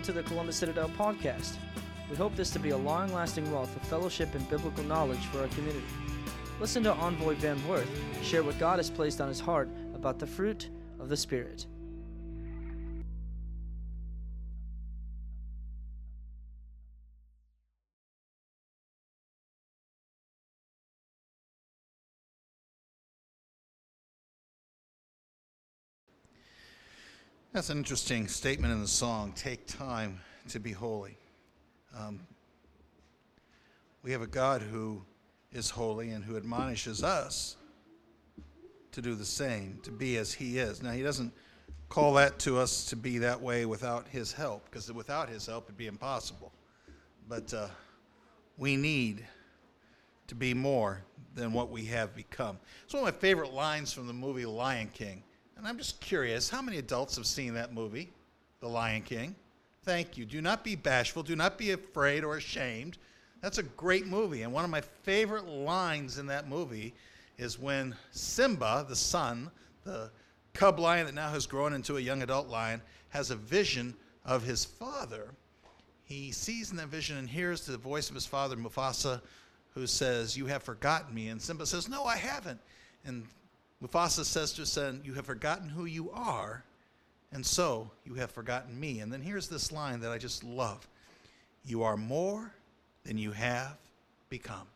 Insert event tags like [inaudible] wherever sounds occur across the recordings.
welcome to the Columbus Citadel podcast. We hope this to be a long lasting wealth of fellowship and biblical knowledge for our community. Listen to Envoy Van Wirth share what God has placed on his heart about the fruit of the Spirit. That's an interesting statement in the song take time to be holy. Um, we have a God who is holy and who admonishes us to do the same, to be as He is. Now, He doesn't call that to us to be that way without His help, because without His help, it'd be impossible. But uh, we need to be more than what we have become. It's one of my favorite lines from the movie Lion King. And I'm just curious how many adults have seen that movie, The Lion King? Thank you. Do not be bashful. Do not be afraid or ashamed. That's a great movie. And one of my favorite lines in that movie is when Simba, the son, the cub lion that now has grown into a young adult lion, has a vision of his father. He sees in that vision and hears the voice of his father, Mufasa, who says, You have forgotten me. And Simba says, No, I haven't. And Mufasa says to his son, You have forgotten who you are, and so you have forgotten me. And then here's this line that I just love You are more than you have become.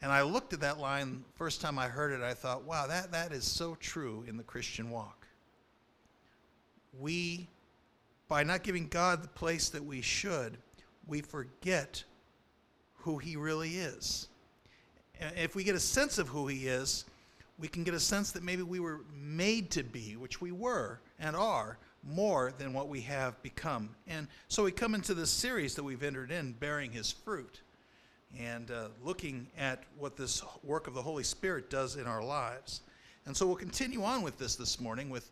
And I looked at that line first time I heard it, I thought, wow, that, that is so true in the Christian walk. We, by not giving God the place that we should, we forget who He really is. And if we get a sense of who He is, we can get a sense that maybe we were made to be, which we were and are, more than what we have become. And so we come into this series that we've entered in, bearing his fruit, and uh, looking at what this work of the Holy Spirit does in our lives. And so we'll continue on with this this morning with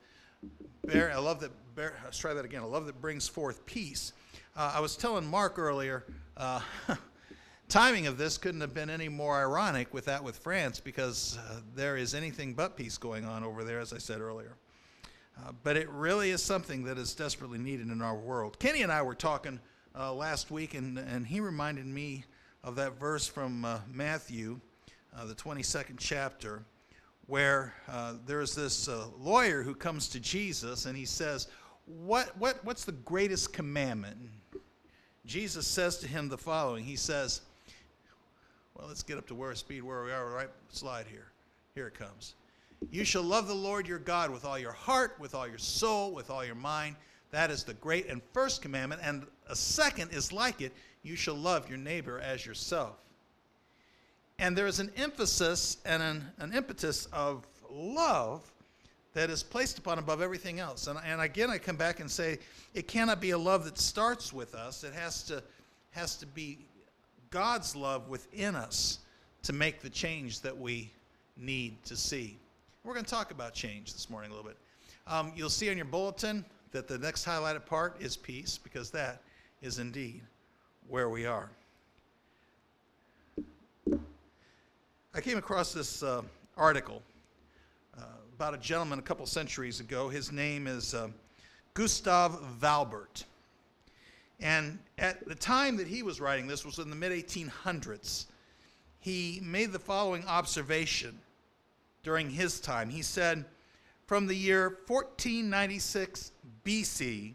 bear. I love that. Bear, let's try that again. I love that brings forth peace. Uh, I was telling Mark earlier. Uh, [laughs] timing of this couldn't have been any more ironic with that with France because uh, there is anything but peace going on over there, as I said earlier. Uh, but it really is something that is desperately needed in our world. Kenny and I were talking uh, last week, and, and he reminded me of that verse from uh, Matthew, uh, the 22nd chapter, where uh, there's this lawyer who comes to Jesus and he says, what, what, What's the greatest commandment? Jesus says to him the following He says, well, let's get up to where speed where we are, right slide here. Here it comes. You shall love the Lord your God with all your heart, with all your soul, with all your mind. That is the great and first commandment. And a second is like it you shall love your neighbor as yourself. And there is an emphasis and an, an impetus of love that is placed upon above everything else. And, and again, I come back and say it cannot be a love that starts with us, it has to, has to be God's love within us to make the change that we need to see. We're going to talk about change this morning a little bit. Um, you'll see on your bulletin that the next highlighted part is peace, because that is indeed where we are. I came across this uh, article uh, about a gentleman a couple centuries ago. His name is uh, Gustav Valbert. And at the time that he was writing this was in the mid 1800s. He made the following observation during his time. He said, from the year 1496 BC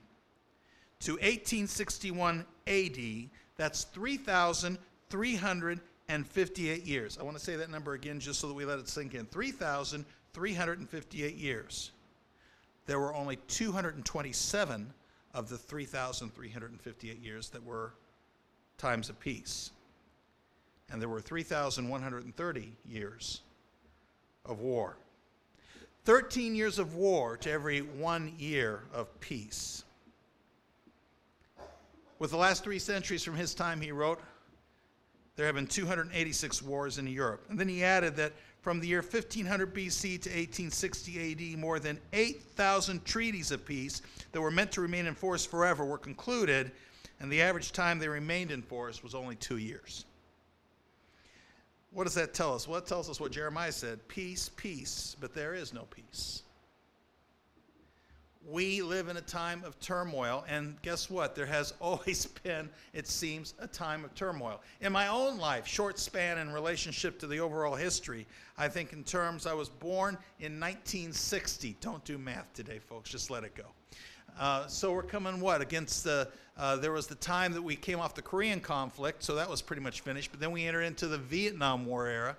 to 1861 AD, that's 3,358 years. I want to say that number again just so that we let it sink in 3,358 years. There were only 227 of the 3,358 years that were times of peace. And there were 3,130 years of war. 13 years of war to every one year of peace. With the last three centuries from his time, he wrote, there have been 286 wars in Europe. And then he added that from the year 1500 BC to 1860 AD, more than 8,000 treaties of peace that were meant to remain in force forever were concluded, and the average time they remained in force was only two years. What does that tell us? Well, it tells us what Jeremiah said peace, peace, but there is no peace. We live in a time of turmoil, and guess what? There has [laughs] always been, it seems, a time of turmoil. In my own life, short span in relationship to the overall history, I think in terms, I was born in 1960. Don't do math today, folks, just let it go. Uh, so we're coming what against the uh, there was the time that we came off the korean conflict so that was pretty much finished but then we entered into the vietnam war era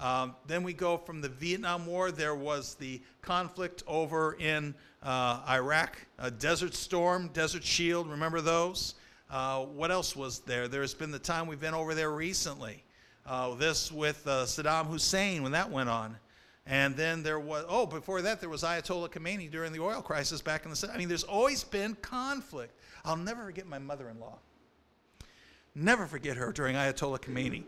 um, then we go from the Vietnam War. There was the conflict over in uh, Iraq, Desert Storm, Desert Shield. Remember those? Uh, what else was there? There's been the time we've been over there recently. Uh, this with uh, Saddam Hussein when that went on. And then there was, oh, before that, there was Ayatollah Khomeini during the oil crisis back in the, I mean, there's always been conflict. I'll never forget my mother in law. Never forget her during Ayatollah Khomeini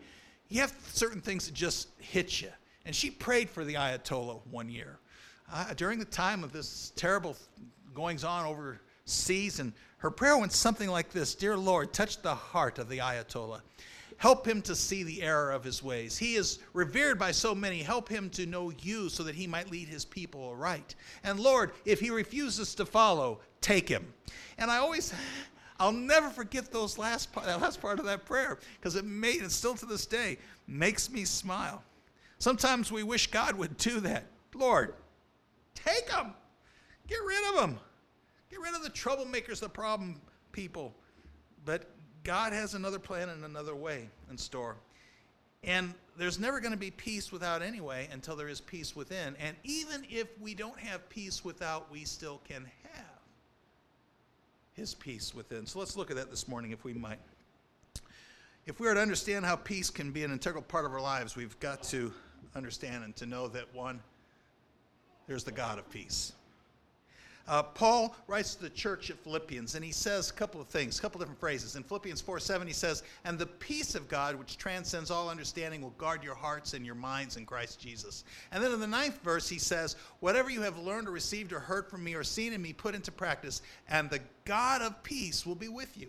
you have certain things that just hit you. And she prayed for the Ayatollah one year. Uh, during the time of this terrible goings on overseas, and her prayer went something like this Dear Lord, touch the heart of the Ayatollah. Help him to see the error of his ways. He is revered by so many. Help him to know you so that he might lead his people aright. And Lord, if he refuses to follow, take him. And I always I'll never forget those last part, that last part of that prayer because it made, and still to this day, makes me smile. Sometimes we wish God would do that. Lord, take them. Get rid of them. Get rid of the troublemakers, the problem people. But God has another plan and another way in store. And there's never going to be peace without anyway until there is peace within. And even if we don't have peace without, we still can his peace within. So let's look at that this morning, if we might. If we are to understand how peace can be an integral part of our lives, we've got to understand and to know that one, there's the God of peace. Uh, Paul writes to the church at Philippians, and he says a couple of things, a couple of different phrases. In Philippians 4 7, he says, And the peace of God, which transcends all understanding, will guard your hearts and your minds in Christ Jesus. And then in the ninth verse, he says, Whatever you have learned or received or heard from me or seen in me, put into practice, and the God of peace will be with you.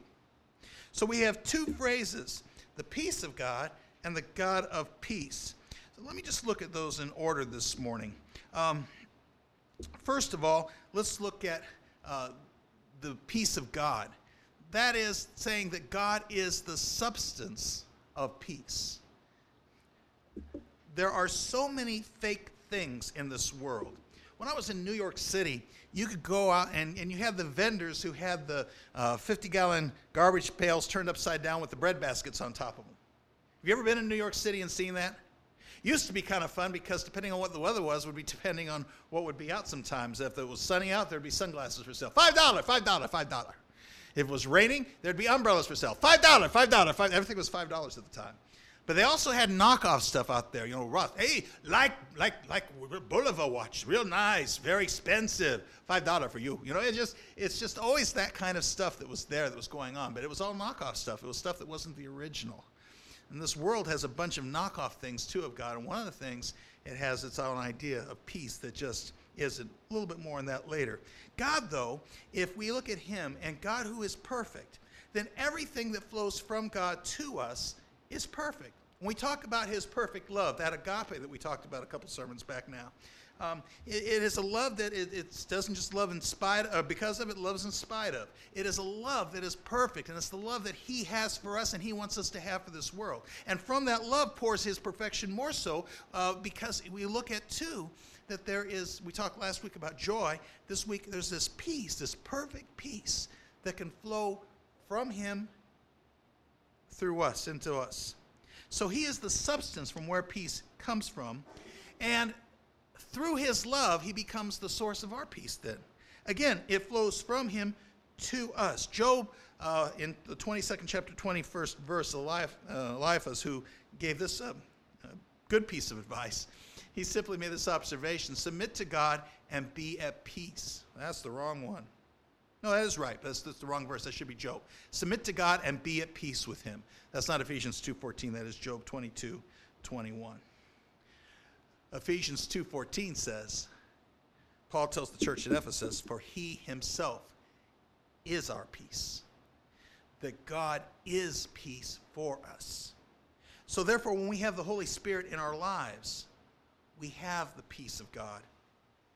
So we have two phrases the peace of God and the God of peace. So let me just look at those in order this morning. Um, First of all, let's look at uh, the peace of God. That is saying that God is the substance of peace. There are so many fake things in this world. When I was in New York City, you could go out and, and you had the vendors who had the 50 uh, gallon garbage pails turned upside down with the bread baskets on top of them. Have you ever been in New York City and seen that? Used to be kind of fun because depending on what the weather was, would be depending on what would be out sometimes. If it was sunny out, there'd be sunglasses for sale. $5, $5, $5. If it was raining, there'd be umbrellas for sale. $5, $5, 5 Everything was $5 at the time. But they also had knockoff stuff out there, you know, rough. Hey, like like like Bulova watch, real nice, very expensive, five dollar for you. You know, it just it's just always that kind of stuff that was there that was going on. But it was all knockoff stuff. It was stuff that wasn't the original. And this world has a bunch of knockoff things too of God. And one of the things it has its own idea of peace that just isn't. A little bit more on that later. God, though, if we look at Him and God who is perfect, then everything that flows from God to us is perfect. When we talk about His perfect love, that agape that we talked about a couple sermons back now, um, it, it is a love that it, it, doesn't just love in spite of, because of it, loves in spite of. It is a love that is perfect, and it's the love that He has for us and He wants us to have for this world. And from that love pours His perfection more so uh, because we look at, too, that there is, we talked last week about joy. This week, there's this peace, this perfect peace that can flow from Him through us, into us. So He is the substance from where peace comes from. And through his love, he becomes the source of our peace then. Again, it flows from him to us. Job, uh, in the 22nd chapter, 21st verse, Eliphaz, uh, Eliphaz who gave this uh, good piece of advice, he simply made this observation submit to God and be at peace. That's the wrong one. No, that is right. That's, that's the wrong verse. That should be Job. Submit to God and be at peace with him. That's not Ephesians 2.14. That is Job 22, 21. Ephesians 2:14 says, Paul tells the church at Ephesus, "For he himself is our peace." That God is peace for us. So therefore when we have the Holy Spirit in our lives, we have the peace of God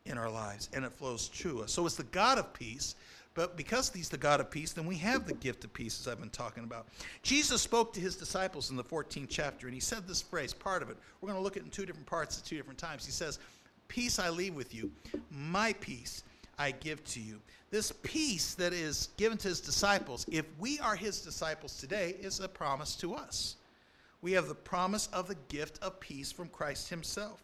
in our lives, and it flows to us. So it's the God of peace. But because he's the God of peace, then we have the gift of peace, as I've been talking about. Jesus spoke to his disciples in the 14th chapter, and he said this phrase, part of it. We're going to look at it in two different parts at two different times. He says, Peace I leave with you, my peace I give to you. This peace that is given to his disciples, if we are his disciples today, is a promise to us. We have the promise of the gift of peace from Christ himself.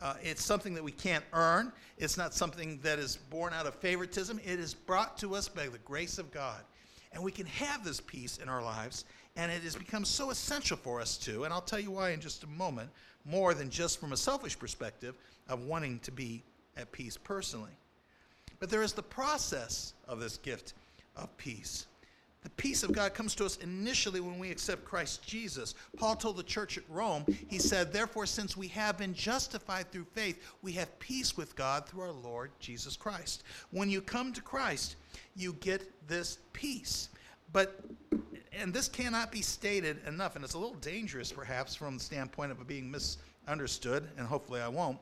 Uh, it's something that we can't earn. It's not something that is born out of favoritism. It is brought to us by the grace of God. And we can have this peace in our lives, and it has become so essential for us to. And I'll tell you why in just a moment, more than just from a selfish perspective of wanting to be at peace personally. But there is the process of this gift of peace. The peace of God comes to us initially when we accept Christ Jesus. Paul told the church at Rome, he said, Therefore, since we have been justified through faith, we have peace with God through our Lord Jesus Christ. When you come to Christ, you get this peace. But, and this cannot be stated enough, and it's a little dangerous perhaps from the standpoint of being misunderstood, and hopefully I won't.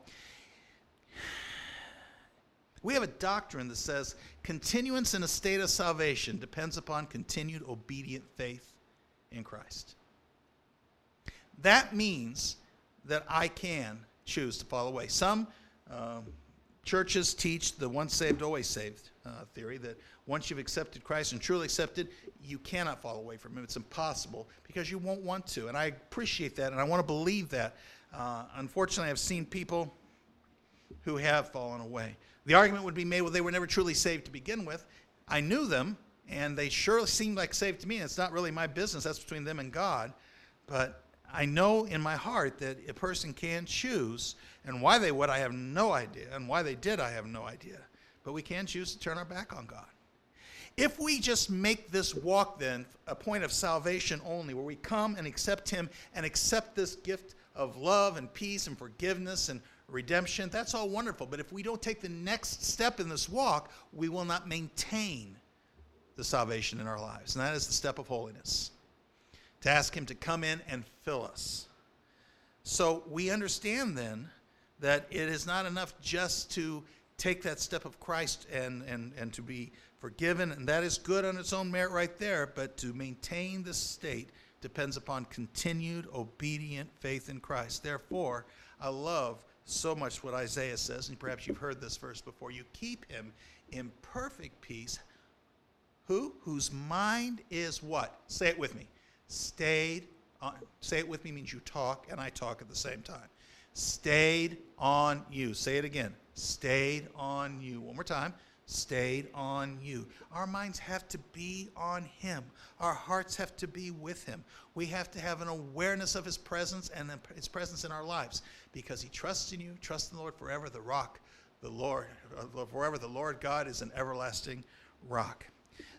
We have a doctrine that says continuance in a state of salvation depends upon continued obedient faith in Christ. That means that I can choose to fall away. Some um, churches teach the once saved, always saved uh, theory that once you've accepted Christ and truly accepted, you cannot fall away from Him. It's impossible because you won't want to. And I appreciate that and I want to believe that. Uh, unfortunately, I've seen people who have fallen away. The argument would be made, well, they were never truly saved to begin with. I knew them, and they sure seemed like saved to me. And it's not really my business, that's between them and God. But I know in my heart that a person can choose, and why they would, I have no idea. And why they did, I have no idea. But we can choose to turn our back on God. If we just make this walk, then, a point of salvation only, where we come and accept Him and accept this gift of love and peace and forgiveness and redemption, that's all wonderful. But if we don't take the next step in this walk, we will not maintain the salvation in our lives. And that is the step of holiness to ask Him to come in and fill us. So we understand then that it is not enough just to take that step of Christ and, and, and to be forgiven, and that is good on its own merit right there, but to maintain this state depends upon continued obedient faith in Christ. Therefore, I love so much what Isaiah says, and perhaps you've heard this verse before. You keep him in perfect peace. Who? Whose mind is what? Say it with me. Stayed on. Say it with me means you talk and I talk at the same time. Stayed on you. Say it again. Stayed on you. One more time stayed on you. Our minds have to be on Him. Our hearts have to be with Him. We have to have an awareness of His presence and His presence in our lives because He trusts in you. Trust in the Lord forever, the rock, the Lord, uh, forever the Lord God is an everlasting rock.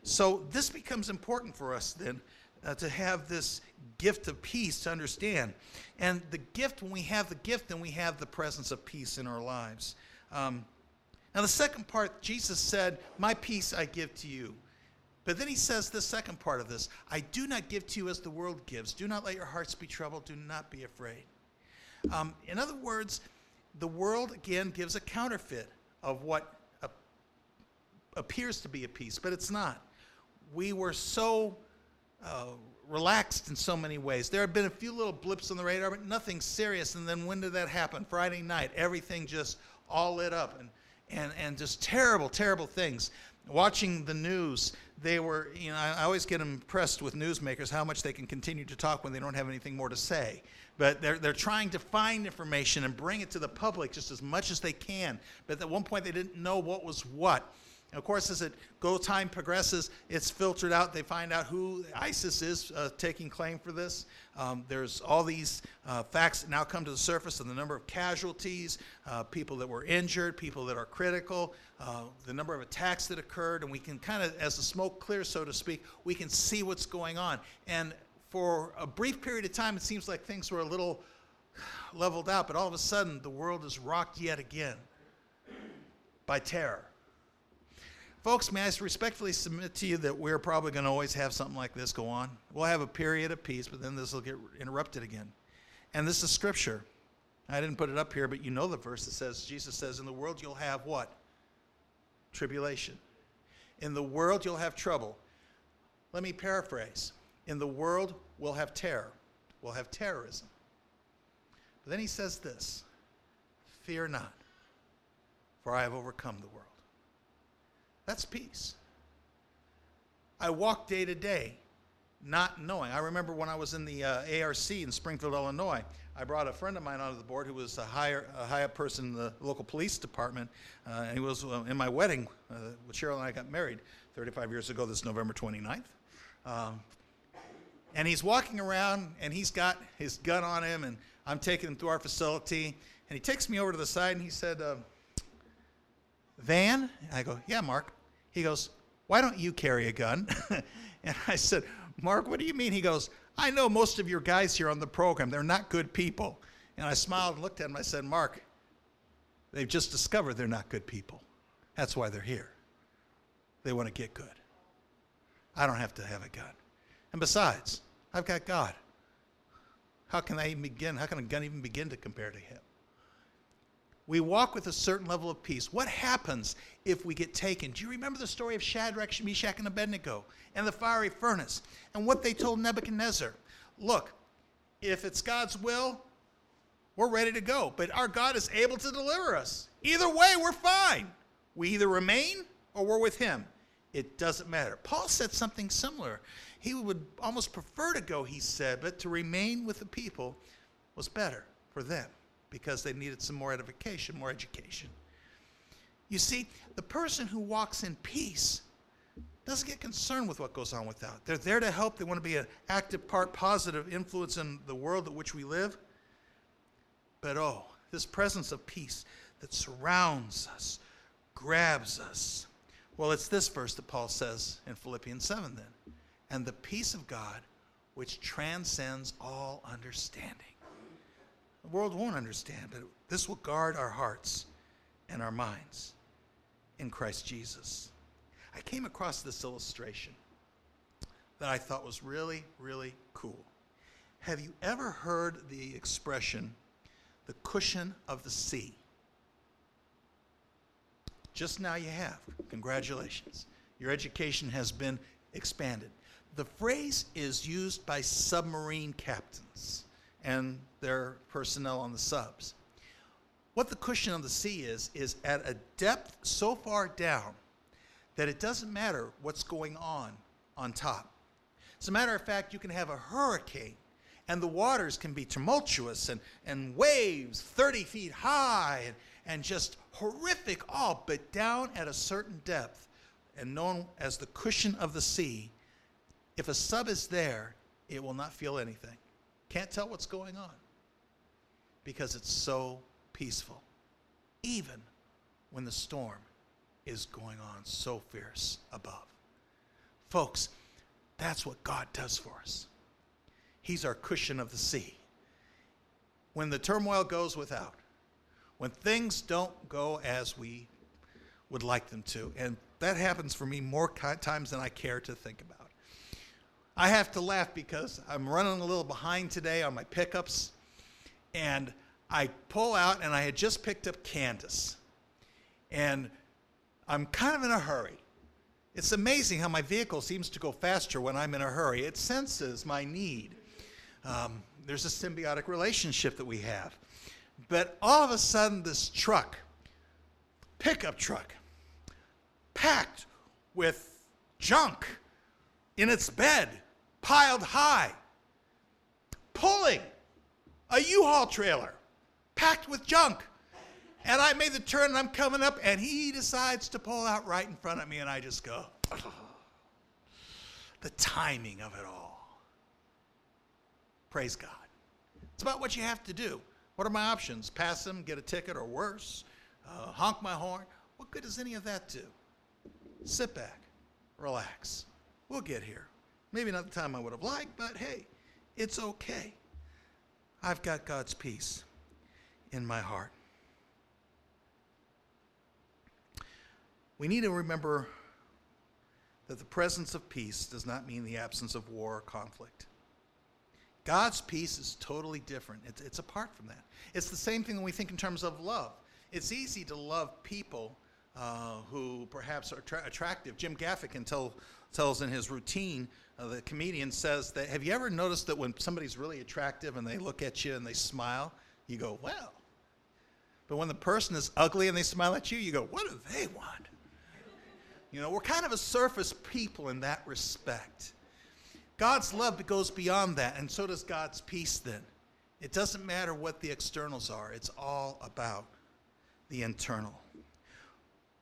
So this becomes important for us then. Uh, to have this gift of peace to understand. And the gift, when we have the gift, then we have the presence of peace in our lives. Um, now, the second part, Jesus said, My peace I give to you. But then he says the second part of this I do not give to you as the world gives. Do not let your hearts be troubled. Do not be afraid. Um, in other words, the world again gives a counterfeit of what appears to be a peace, but it's not. We were so uh, relaxed in so many ways. There have been a few little blips on the radar, but nothing serious. And then when did that happen? Friday night, everything just all lit up. And and, and just terrible, terrible things. Watching the news, they were, you know, I always get impressed with newsmakers how much they can continue to talk when they don't have anything more to say. But they're, they're trying to find information and bring it to the public just as much as they can. But at one point, they didn't know what was what. Of course, as it go time progresses, it's filtered out. They find out who ISIS is uh, taking claim for this. Um, there's all these uh, facts that now come to the surface of the number of casualties, uh, people that were injured, people that are critical, uh, the number of attacks that occurred, and we can kind of, as the smoke clears, so to speak, we can see what's going on. And for a brief period of time, it seems like things were a little leveled out, but all of a sudden, the world is rocked yet again by terror Folks, may I respectfully submit to you that we're probably going to always have something like this go on. We'll have a period of peace, but then this will get interrupted again. And this is scripture. I didn't put it up here, but you know the verse that says, Jesus says, In the world you'll have what? Tribulation. In the world you'll have trouble. Let me paraphrase. In the world we'll have terror, we'll have terrorism. But then he says this Fear not, for I have overcome the world. That's peace. I walk day to day not knowing. I remember when I was in the uh, ARC in Springfield, Illinois, I brought a friend of mine onto the board who was a higher, a high up person in the local police department, uh, and he was uh, in my wedding. Uh, with Cheryl and I got married 35 years ago, this November 29th. Um, and he's walking around, and he's got his gun on him, and I'm taking him through our facility, and he takes me over to the side, and he said, uh, "Van," I go, "Yeah, Mark." He goes, "Why don't you carry a gun?" [laughs] and I said, Mark, what do you mean? He goes, I know most of your guys here on the program, they're not good people. And I smiled and looked at him. I said, Mark, they've just discovered they're not good people. That's why they're here. They want to get good. I don't have to have a gun. And besides, I've got God. How can I even begin? How can a gun even begin to compare to Him? We walk with a certain level of peace. What happens if we get taken? Do you remember the story of Shadrach, Meshach, and Abednego and the fiery furnace and what they told Nebuchadnezzar? Look, if it's God's will, we're ready to go. But our God is able to deliver us. Either way, we're fine. We either remain or we're with Him. It doesn't matter. Paul said something similar. He would almost prefer to go, he said, but to remain with the people was better for them because they needed some more edification, more education. You see, the person who walks in peace doesn't get concerned with what goes on without. They're there to help. They want to be an active part, positive influence in the world in which we live. But oh, this presence of peace that surrounds us, grabs us. Well, it's this verse that Paul says in Philippians 7 then. And the peace of God, which transcends all understanding. The world won't understand, but this will guard our hearts and our minds in Christ Jesus. I came across this illustration that I thought was really, really cool. Have you ever heard the expression, the cushion of the sea? Just now you have. Congratulations. Your education has been expanded. The phrase is used by submarine captains and their personnel on the subs. What the cushion of the sea is, is at a depth so far down that it doesn't matter what's going on on top. As a matter of fact, you can have a hurricane and the waters can be tumultuous and, and waves 30 feet high and, and just horrific all, but down at a certain depth and known as the cushion of the sea, if a sub is there, it will not feel anything. Can't tell what's going on because it's so peaceful, even when the storm is going on so fierce above. Folks, that's what God does for us. He's our cushion of the sea. When the turmoil goes without, when things don't go as we would like them to, and that happens for me more times than I care to think about. I have to laugh because I'm running a little behind today on my pickups, and I pull out, and I had just picked up Candace, and I'm kind of in a hurry. It's amazing how my vehicle seems to go faster when I'm in a hurry. It senses my need. Um, there's a symbiotic relationship that we have. But all of a sudden, this truck, pickup truck, packed with junk in its bed, piled high, pulling a U-Haul trailer packed with junk. And I made the turn and I'm coming up and he decides to pull out right in front of me and I just go, the timing of it all. Praise God. It's about what you have to do. What are my options? Pass him, get a ticket, or worse, uh, honk my horn. What good does any of that do? Sit back, relax. We'll get here. Maybe not the time I would have liked, but hey, it's okay. I've got God's peace in my heart. We need to remember that the presence of peace does not mean the absence of war or conflict. God's peace is totally different. It's, it's apart from that. It's the same thing when we think in terms of love. It's easy to love people uh, who perhaps are tra- attractive. Jim Gaffigan tell, tells in his routine, uh, the comedian says that, have you ever noticed that when somebody's really attractive and they look at you and they smile, you go, well. But when the person is ugly and they smile at you, you go, what do they want? You know, we're kind of a surface people in that respect. God's love goes beyond that, and so does God's peace then. It doesn't matter what the externals are, it's all about the internal.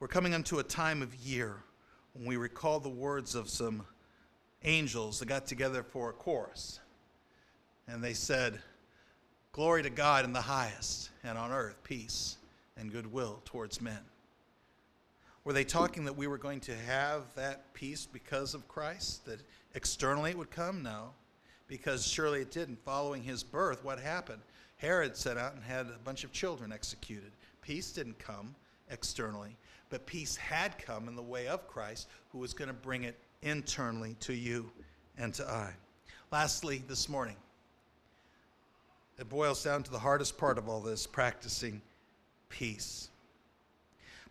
We're coming into a time of year when we recall the words of some angels that got together for a chorus. And they said, Glory to God in the highest, and on earth peace and goodwill towards men. Were they talking that we were going to have that peace because of Christ? That externally it would come? No, because surely it didn't. Following his birth, what happened? Herod set out and had a bunch of children executed. Peace didn't come externally, but peace had come in the way of Christ, who was going to bring it internally to you and to I. Lastly, this morning, it boils down to the hardest part of all this practicing peace.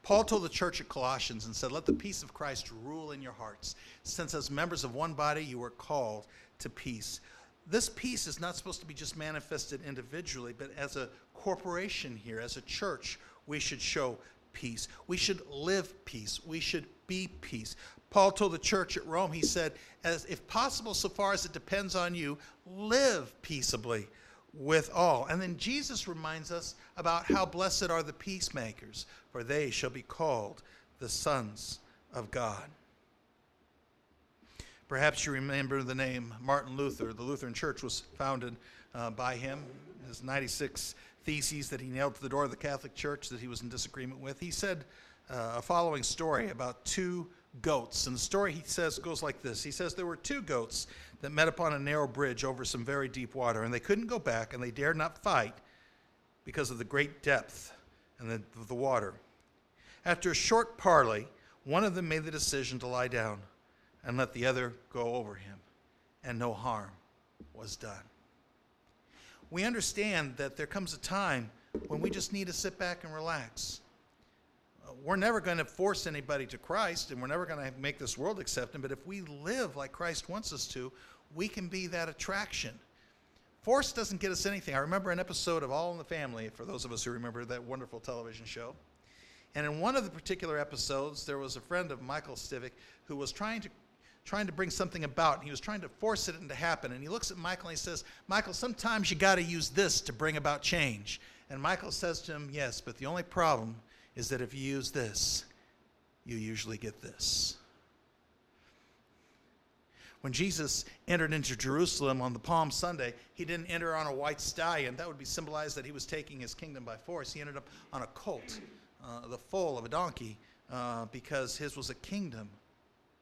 Paul told the church at Colossians and said, Let the peace of Christ rule in your hearts, since as members of one body you are called to peace. This peace is not supposed to be just manifested individually, but as a corporation here, as a church, we should show peace. We should live peace. We should be peace. Paul told the church at Rome, he said, as if possible, so far as it depends on you, live peaceably with all. And then Jesus reminds us about how blessed are the peacemakers, for they shall be called the sons of God. Perhaps you remember the name Martin Luther. The Lutheran Church was founded uh, by him. His 96 theses that he nailed to the door of the Catholic Church that he was in disagreement with. He said uh, a following story about two goats. And the story he says goes like this He says, There were two goats that met upon a narrow bridge over some very deep water, and they couldn't go back, and they dared not fight because of the great depth and the, the water. After a short parley, one of them made the decision to lie down and let the other go over him, and no harm was done. We understand that there comes a time when we just need to sit back and relax. Uh, we're never going to force anybody to Christ, and we're never going to make this world accept Him, but if we live like Christ wants us to, we can be that attraction. Force doesn't get us anything. I remember an episode of All in the Family, for those of us who remember that wonderful television show. And in one of the particular episodes, there was a friend of Michael Stivic who was trying to trying to bring something about. And he was trying to force it into happen. And he looks at Michael and he says, Michael, sometimes you got to use this to bring about change. And Michael says to him, Yes, but the only problem is that if you use this, you usually get this. When Jesus entered into Jerusalem on the Palm Sunday, he didn't enter on a white stallion. That would be symbolized that he was taking his kingdom by force. He ended up on a colt, uh, the foal of a donkey, uh, because his was a kingdom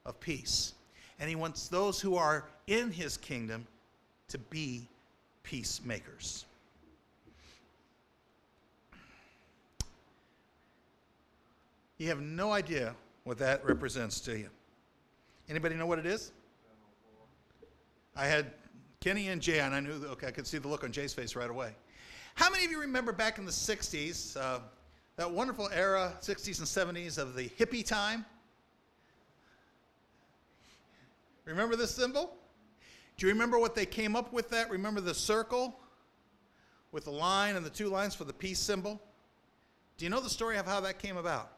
of peace and he wants those who are in his kingdom to be peacemakers. You have no idea what that represents to you. Anybody know what it is? I had Kenny and Jay, and I knew, okay, I could see the look on Jay's face right away. How many of you remember back in the 60s, uh, that wonderful era, 60s and 70s, of the hippie time? Remember this symbol? Do you remember what they came up with that? Remember the circle with the line and the two lines for the peace symbol? Do you know the story of how that came about?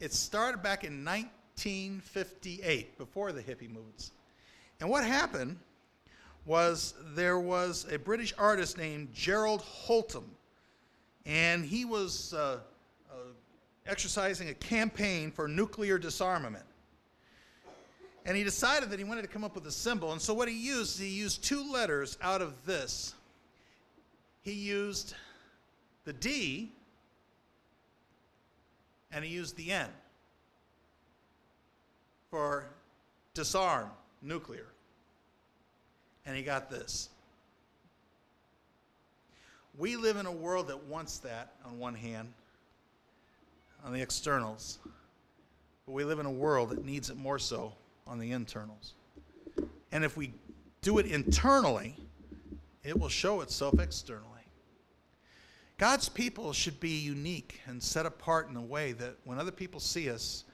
It started back in 1958, before the hippie movements. And what happened was there was a British artist named Gerald Holtom, and he was uh, uh, exercising a campaign for nuclear disarmament. And he decided that he wanted to come up with a symbol. And so what he used, he used two letters out of this. He used the D and he used the N for disarm, nuclear. And he got this. We live in a world that wants that on one hand, on the externals, but we live in a world that needs it more so on the internals. And if we do it internally, it will show itself externally. God's people should be unique and set apart in a way that when other people see us,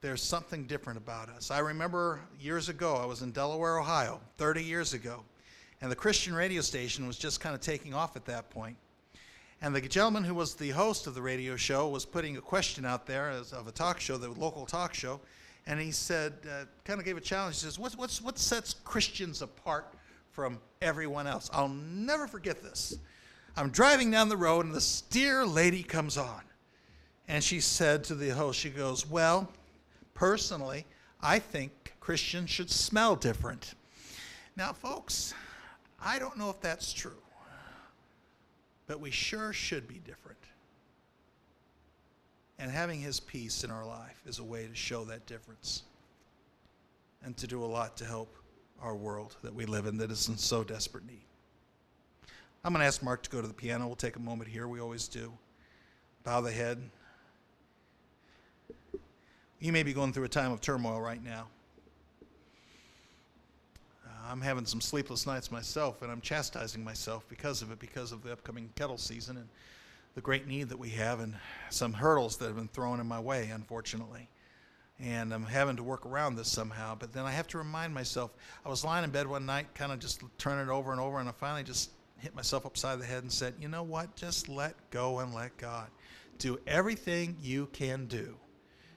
there's something different about us. I remember years ago, I was in Delaware, Ohio, 30 years ago, and the Christian radio station was just kind of taking off at that point. And the gentleman who was the host of the radio show was putting a question out there as, of a talk show, the local talk show, and he said, uh, kind of gave a challenge. He says, what's, what's, what sets Christians apart from everyone else? I'll never forget this. I'm driving down the road, and the steer lady comes on. And she said to the host, she goes, Well, personally, I think Christians should smell different. Now, folks, I don't know if that's true, but we sure should be different. And having His peace in our life is a way to show that difference and to do a lot to help our world that we live in that is in so desperate need. I'm going to ask Mark to go to the piano. We'll take a moment here. We always do. Bow the head. You may be going through a time of turmoil right now. Uh, I'm having some sleepless nights myself, and I'm chastising myself because of it, because of the upcoming kettle season and the great need that we have, and some hurdles that have been thrown in my way, unfortunately. And I'm having to work around this somehow. But then I have to remind myself. I was lying in bed one night, kind of just turning it over and over, and I finally just hit myself upside the head and said, You know what? Just let go and let God. Do everything you can do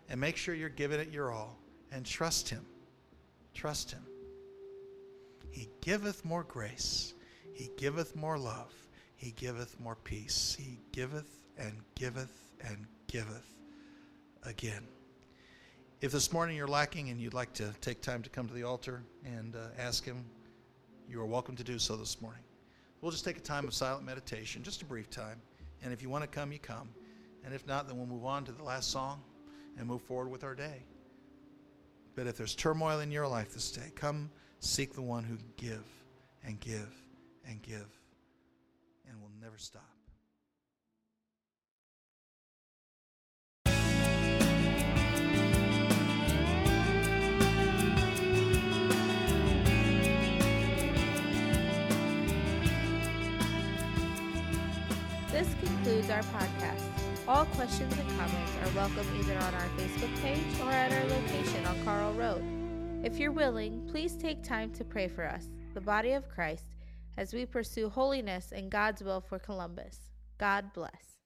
and make sure you're giving it your all and trust Him. Trust Him. He giveth more grace, He giveth more love, He giveth more peace. He giveth and giveth and giveth again. If this morning you're lacking and you'd like to take time to come to the altar and uh, ask Him, you are welcome to do so this morning. We'll just take a time of silent meditation, just a brief time. And if you want to come, you come. And if not, then we'll move on to the last song and move forward with our day. But if there's turmoil in your life this day, come seek the one who can give and give and give never stop. This concludes our podcast. All questions and comments are welcome either on our Facebook page or at our location on Carl Road. If you're willing, please take time to pray for us, the body of Christ, as we pursue holiness and God's will for Columbus. God bless.